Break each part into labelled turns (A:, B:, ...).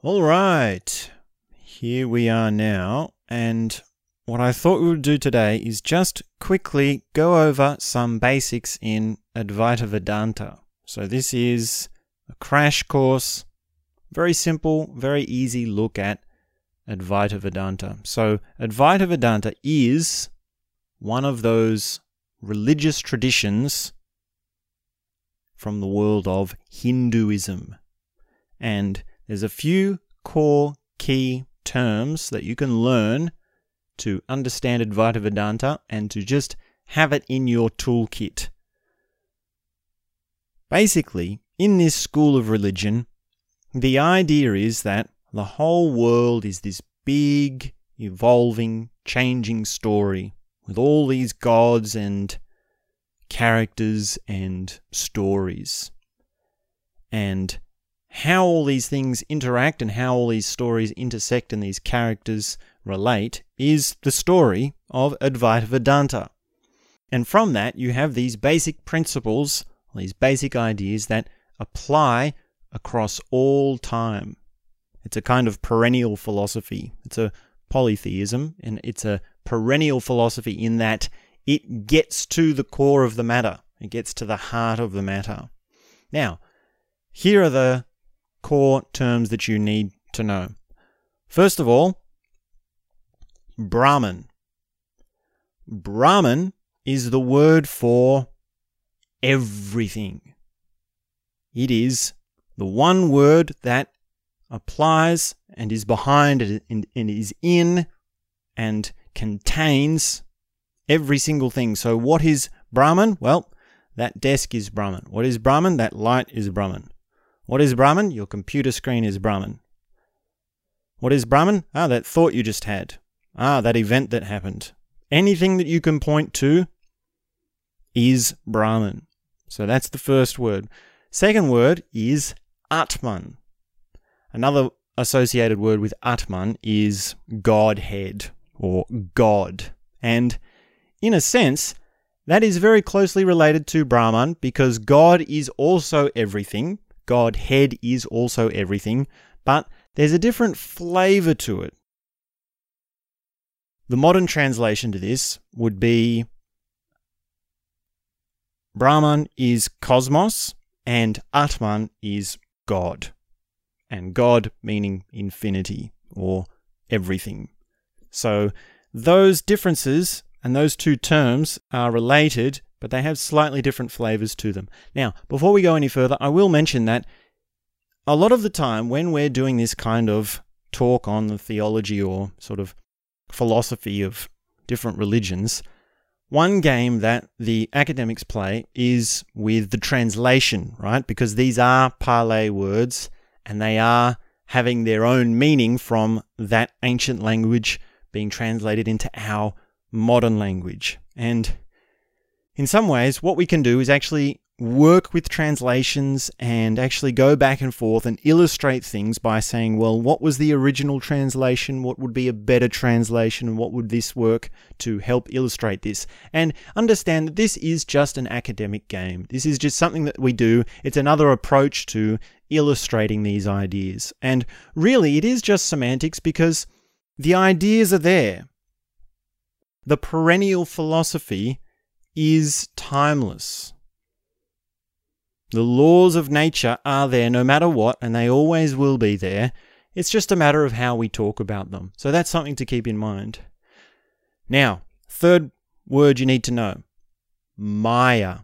A: All right, here we are now, and what I thought we would do today is just quickly go over some basics in Advaita Vedanta. So, this is a crash course, very simple, very easy look at Advaita Vedanta. So, Advaita Vedanta is one of those religious traditions from the world of Hinduism. And there's a few core key terms that you can learn to understand Advaita Vedanta and to just have it in your toolkit. Basically, in this school of religion, the idea is that the whole world is this big, evolving, changing story with all these gods and characters and stories. And how all these things interact and how all these stories intersect and these characters relate is the story of Advaita Vedanta. And from that, you have these basic principles, these basic ideas that apply across all time. It's a kind of perennial philosophy. It's a polytheism, and it's a perennial philosophy in that it gets to the core of the matter, it gets to the heart of the matter. Now, here are the core terms that you need to know. First of all, Brahman. Brahman is the word for everything. It is the one word that applies and is behind and is in and contains every single thing. So, what is Brahman? Well, that desk is Brahman. What is Brahman? That light is Brahman. What is Brahman? Your computer screen is Brahman. What is Brahman? Ah, that thought you just had. Ah, that event that happened. Anything that you can point to is Brahman. So that's the first word. Second word is Atman. Another associated word with Atman is Godhead or God. And in a sense, that is very closely related to Brahman because God is also everything Godhead is also everything, but there's a different flavor to it. The modern translation to this would be Brahman is cosmos and Atman is God. And God meaning infinity or everything. So those differences and those two terms are related but they have slightly different flavors to them. Now, before we go any further, I will mention that a lot of the time when we're doing this kind of talk on the theology or sort of philosophy of different religions, one game that the academics play is with the translation, right? Because these are Pali words and they are having their own meaning from that ancient language being translated into our modern language. And in some ways, what we can do is actually work with translations and actually go back and forth and illustrate things by saying, well, what was the original translation? What would be a better translation? What would this work to help illustrate this? And understand that this is just an academic game. This is just something that we do. It's another approach to illustrating these ideas. And really, it is just semantics because the ideas are there. The perennial philosophy is timeless. The laws of nature are there no matter what, and they always will be there. It's just a matter of how we talk about them. So that's something to keep in mind. Now, third word you need to know Maya.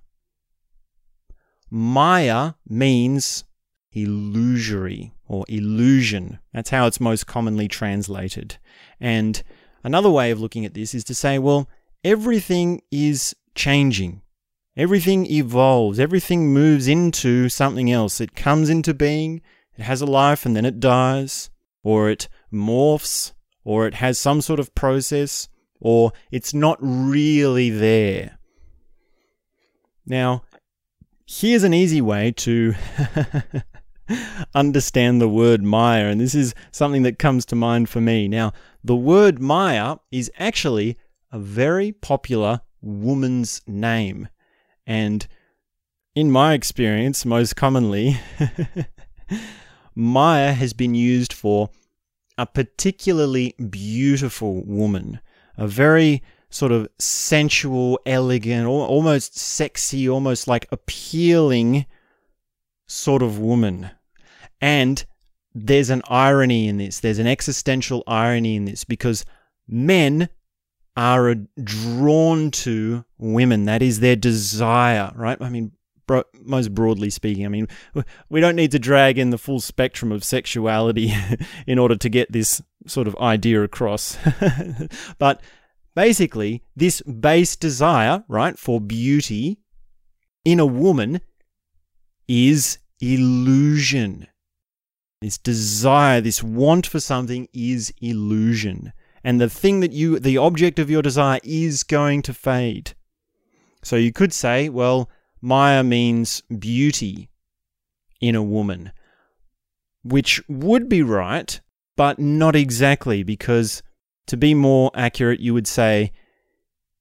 A: Maya means illusory or illusion. That's how it's most commonly translated. And another way of looking at this is to say, well, everything is changing. Everything evolves, everything moves into something else. It comes into being, it has a life, and then it dies, or it morphs, or it has some sort of process, or it's not really there. Now, here's an easy way to understand the word Maya, and this is something that comes to mind for me. Now, the word Maya is actually a very popular woman's name. And in my experience, most commonly, Maya has been used for a particularly beautiful woman, a very sort of sensual, elegant, almost sexy, almost like appealing sort of woman. And there's an irony in this. There's an existential irony in this because men are drawn to women. That is their desire, right? I mean, bro- most broadly speaking, I mean, we don't need to drag in the full spectrum of sexuality in order to get this sort of idea across. but basically, this base desire, right, for beauty in a woman is illusion. This desire, this want for something is illusion. And the thing that you, the object of your desire is going to fade. So you could say, well, Maya means beauty in a woman, which would be right, but not exactly, because to be more accurate, you would say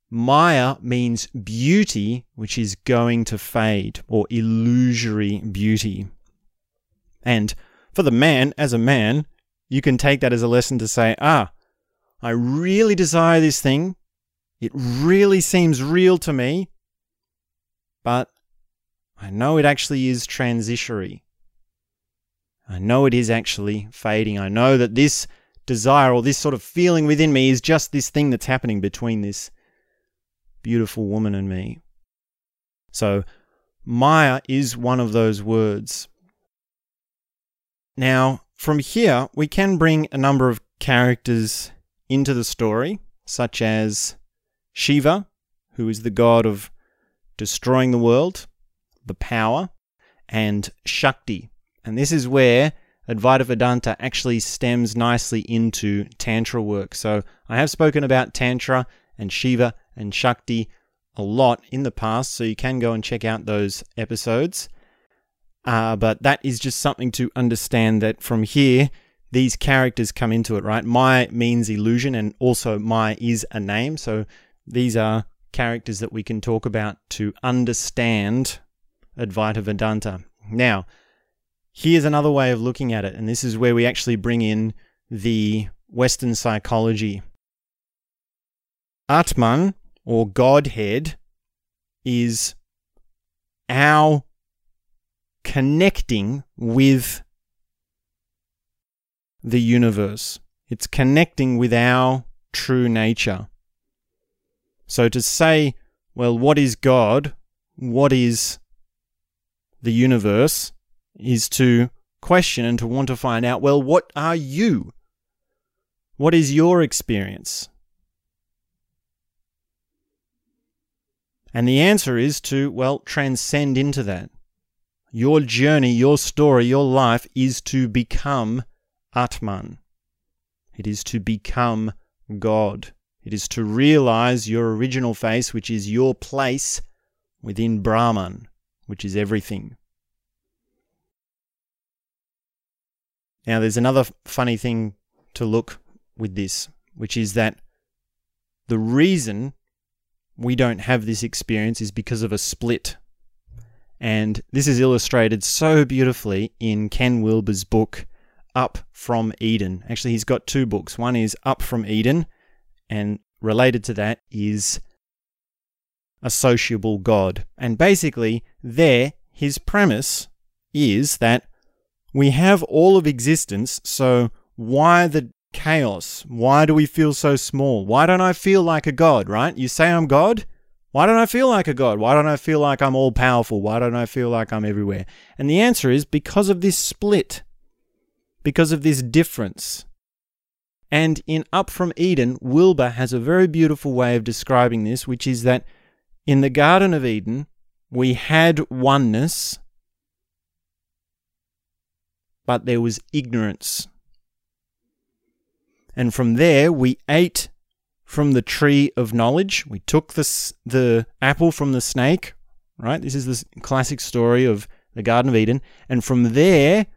A: Maya means beauty which is going to fade, or illusory beauty. And for the man, as a man, you can take that as a lesson to say, ah, I really desire this thing. It really seems real to me. But I know it actually is transitory. I know it is actually fading. I know that this desire or this sort of feeling within me is just this thing that's happening between this beautiful woman and me. So, Maya is one of those words. Now, from here, we can bring a number of characters into the story, such as Shiva, who is the god of destroying the world, the power, and Shakti. And this is where Advaita Vedanta actually stems nicely into Tantra work. So I have spoken about Tantra and Shiva and Shakti a lot in the past, so you can go and check out those episodes. Uh, but that is just something to understand that from here, these characters come into it, right? Maya means illusion, and also Maya is a name. So these are characters that we can talk about to understand Advaita Vedanta. Now, here's another way of looking at it, and this is where we actually bring in the Western psychology. Atman, or Godhead, is our connecting with the universe. It's connecting with our true nature. So to say, well, what is God? What is the universe? Is to question and to want to find out, well, what are you? What is your experience? And the answer is to, well, transcend into that. Your journey, your story, your life is to become Atman. It is to become God. It is to realize your original face, which is your place within Brahman, which is everything. Now, there's another funny thing to look with this, which is that the reason we don't have this experience is because of a split. And this is illustrated so beautifully in Ken Wilber's book, Up from Eden. Actually, he's got two books. One is Up from Eden, and related to that is A Sociable God. And basically, there, his premise is that we have all of existence, so why the chaos? Why do we feel so small? Why don't I feel like a god, right? You say I'm God? Why don't I feel like a god? Why don't I feel like I'm all powerful? Why don't I feel like I'm everywhere? And the answer is because of this split, because of this difference. And in Up from Eden, Wilber has a very beautiful way of describing this, which is that in the Garden of Eden, we had oneness, but there was ignorance. And from there, we ate from the tree of knowledge. We took the, the apple from the snake, right? This is the classic story of the Garden of Eden. And from there,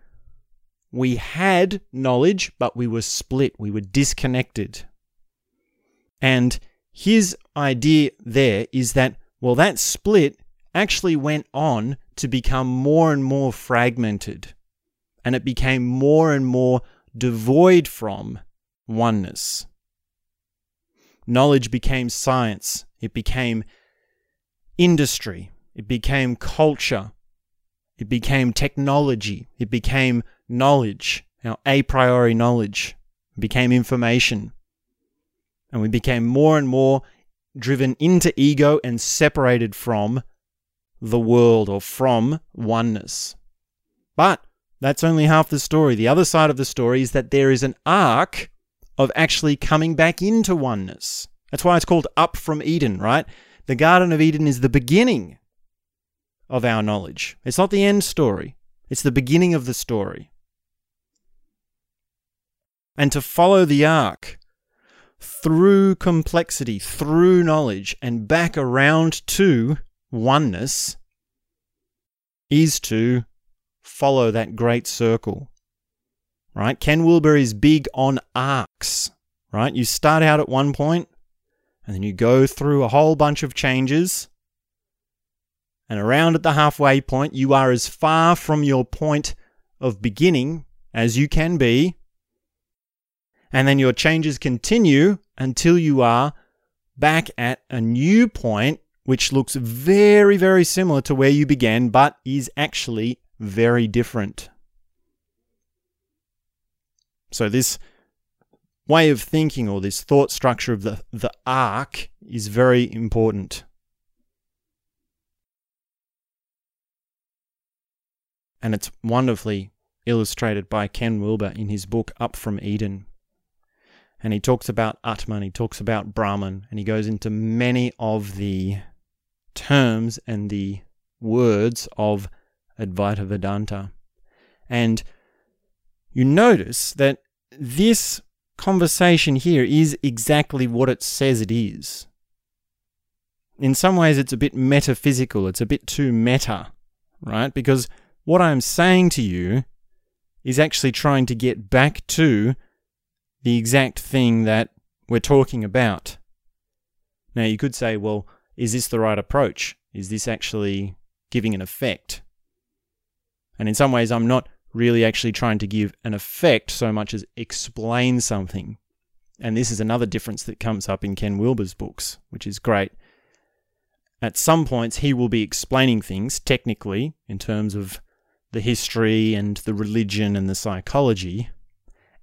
A: we had knowledge, but we were split. We were disconnected. And his idea there is that, well, that split actually went on to become more and more fragmented and it became more and more devoid from oneness. Knowledge became science, it became industry, it became culture, it became technology, it became knowledge, our a priori knowledge, became information. And we became more and more driven into ego and separated from the world or from oneness. But that's only half the story. The other side of the story is that there is an arc of actually coming back into oneness. That's why it's called Up from Eden, right? The Garden of Eden is the beginning of our knowledge. It's not the end story, it's the beginning of the story. And to follow the arc through complexity, through knowledge, and back around to oneness is to follow that great circle. Right? Ken Wilber is big on arcs. Right? You start out at one point and then you go through a whole bunch of changes. And around at the halfway point, you are as far from your point of beginning as you can be. And then your changes continue until you are back at a new point, which looks very, very similar to where you began, but is actually very different. So, this way of thinking or this thought structure of the, the arc is very important. And it's wonderfully illustrated by Ken Wilber in his book Up from Eden. And he talks about Atman, he talks about Brahman, and he goes into many of the terms and the words of Advaita Vedanta. And you notice that this conversation here is exactly what it says it is. In some ways, it's a bit metaphysical, it's a bit too meta, right? Because what I'm saying to you is actually trying to get back to the exact thing that we're talking about. Now, you could say, well, is this the right approach? Is this actually giving an effect? And in some ways, I'm not really actually trying to give an effect so much as explain something. And this is another difference that comes up in Ken Wilber's books, which is great. At some points, he will be explaining things technically in terms of the history and the religion and the psychology.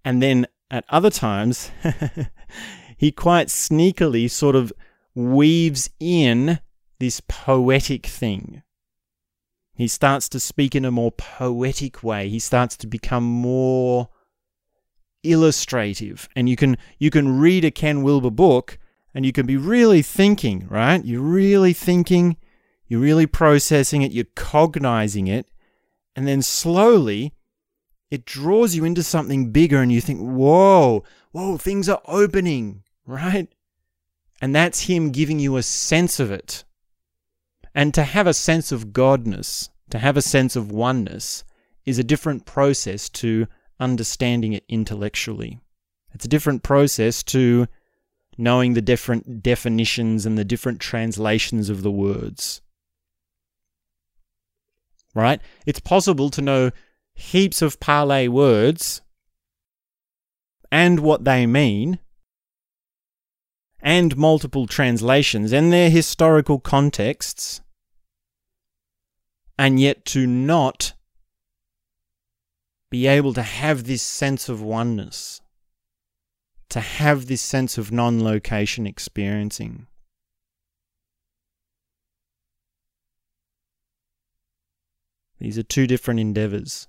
A: And then at other times, he quite sneakily sort of weaves in this poetic thing he starts to speak in a more poetic way. He starts to become more illustrative. And you can you can read a Ken Wilber book and you can be really thinking, right? You're really thinking, you're really processing it, you're cognizing it, and then slowly it draws you into something bigger and you think, whoa, whoa, things are opening, right? And that's him giving you a sense of it. And to have a sense of godness, to have a sense of oneness, is a different process to understanding it intellectually. It's a different process to knowing the different definitions and the different translations of the words. Right? It's possible to know heaps of Pali words and what they mean, and multiple translations and their historical contexts, and yet to not be able to have this sense of oneness, to have this sense of non location experiencing. These are two different endeavors.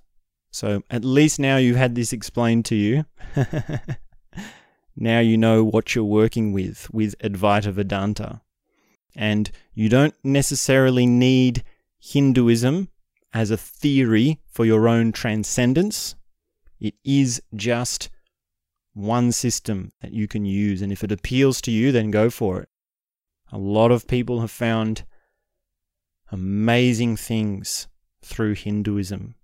A: So at least now you've had this explained to you. now you know what you're working with, with Advaita Vedanta. And you don't necessarily need Hinduism as a theory for your own transcendence. It is just one system that you can use. And if it appeals to you, then go for it. A lot of people have found amazing things through Hinduism.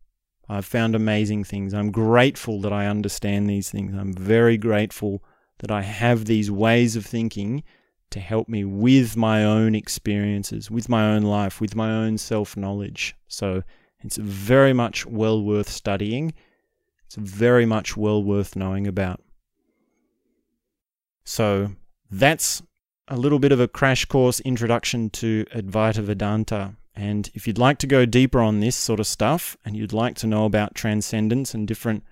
A: I've found amazing things. I'm grateful that I understand these things. I'm very grateful that I have these ways of thinking to help me with my own experiences, with my own life, with my own self knowledge. So it's very much well worth studying It's very much well worth knowing about. So that's a little bit of a crash course introduction to Advaita Vedanta. And if you'd like to go deeper on this sort of stuff and you'd like to know about transcendence and different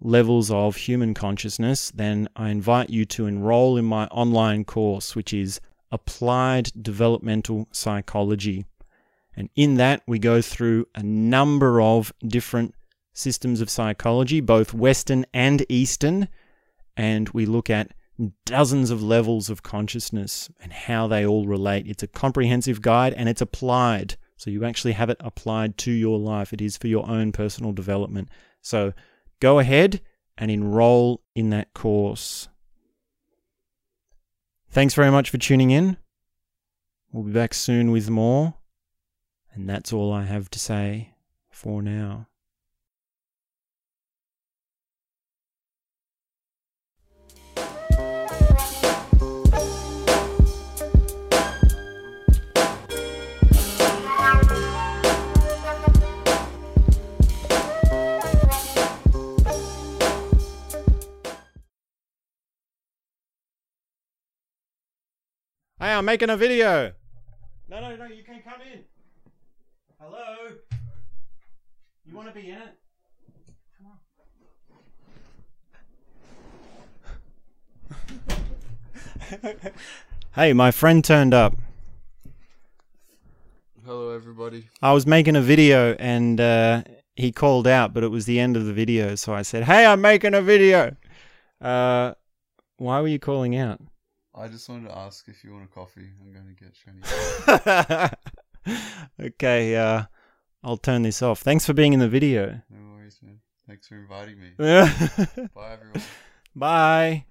A: levels of human consciousness, then I invite you to enroll in my online course, which is Applied Developmental Psychology. And in that, we go through a number of different systems of psychology, both Western and Eastern, and we look at dozens of levels of consciousness and how they all relate. It's a comprehensive guide and it's applied. So you actually have it applied to your life. It is for your own personal development. So go ahead and enroll in that course. Thanks very much for tuning in. We'll be back soon with more. And that's all I have to say for now. Hey, I'm making a video. No, no, no, you can come in. Hello? You want to be in it? Come on. hey, my friend turned up.
B: Hello, everybody.
A: I was making a video and uh, he called out, but it was the end of the video, so I said, Hey, I'm making a video. Uh, why were you calling out?
B: I just wanted to ask if you want a coffee. I'm going to
A: get Shani. okay, uh, I'll turn this off. Thanks for being in the video.
B: No worries, man. Thanks for inviting me. Bye, everyone.
A: Bye.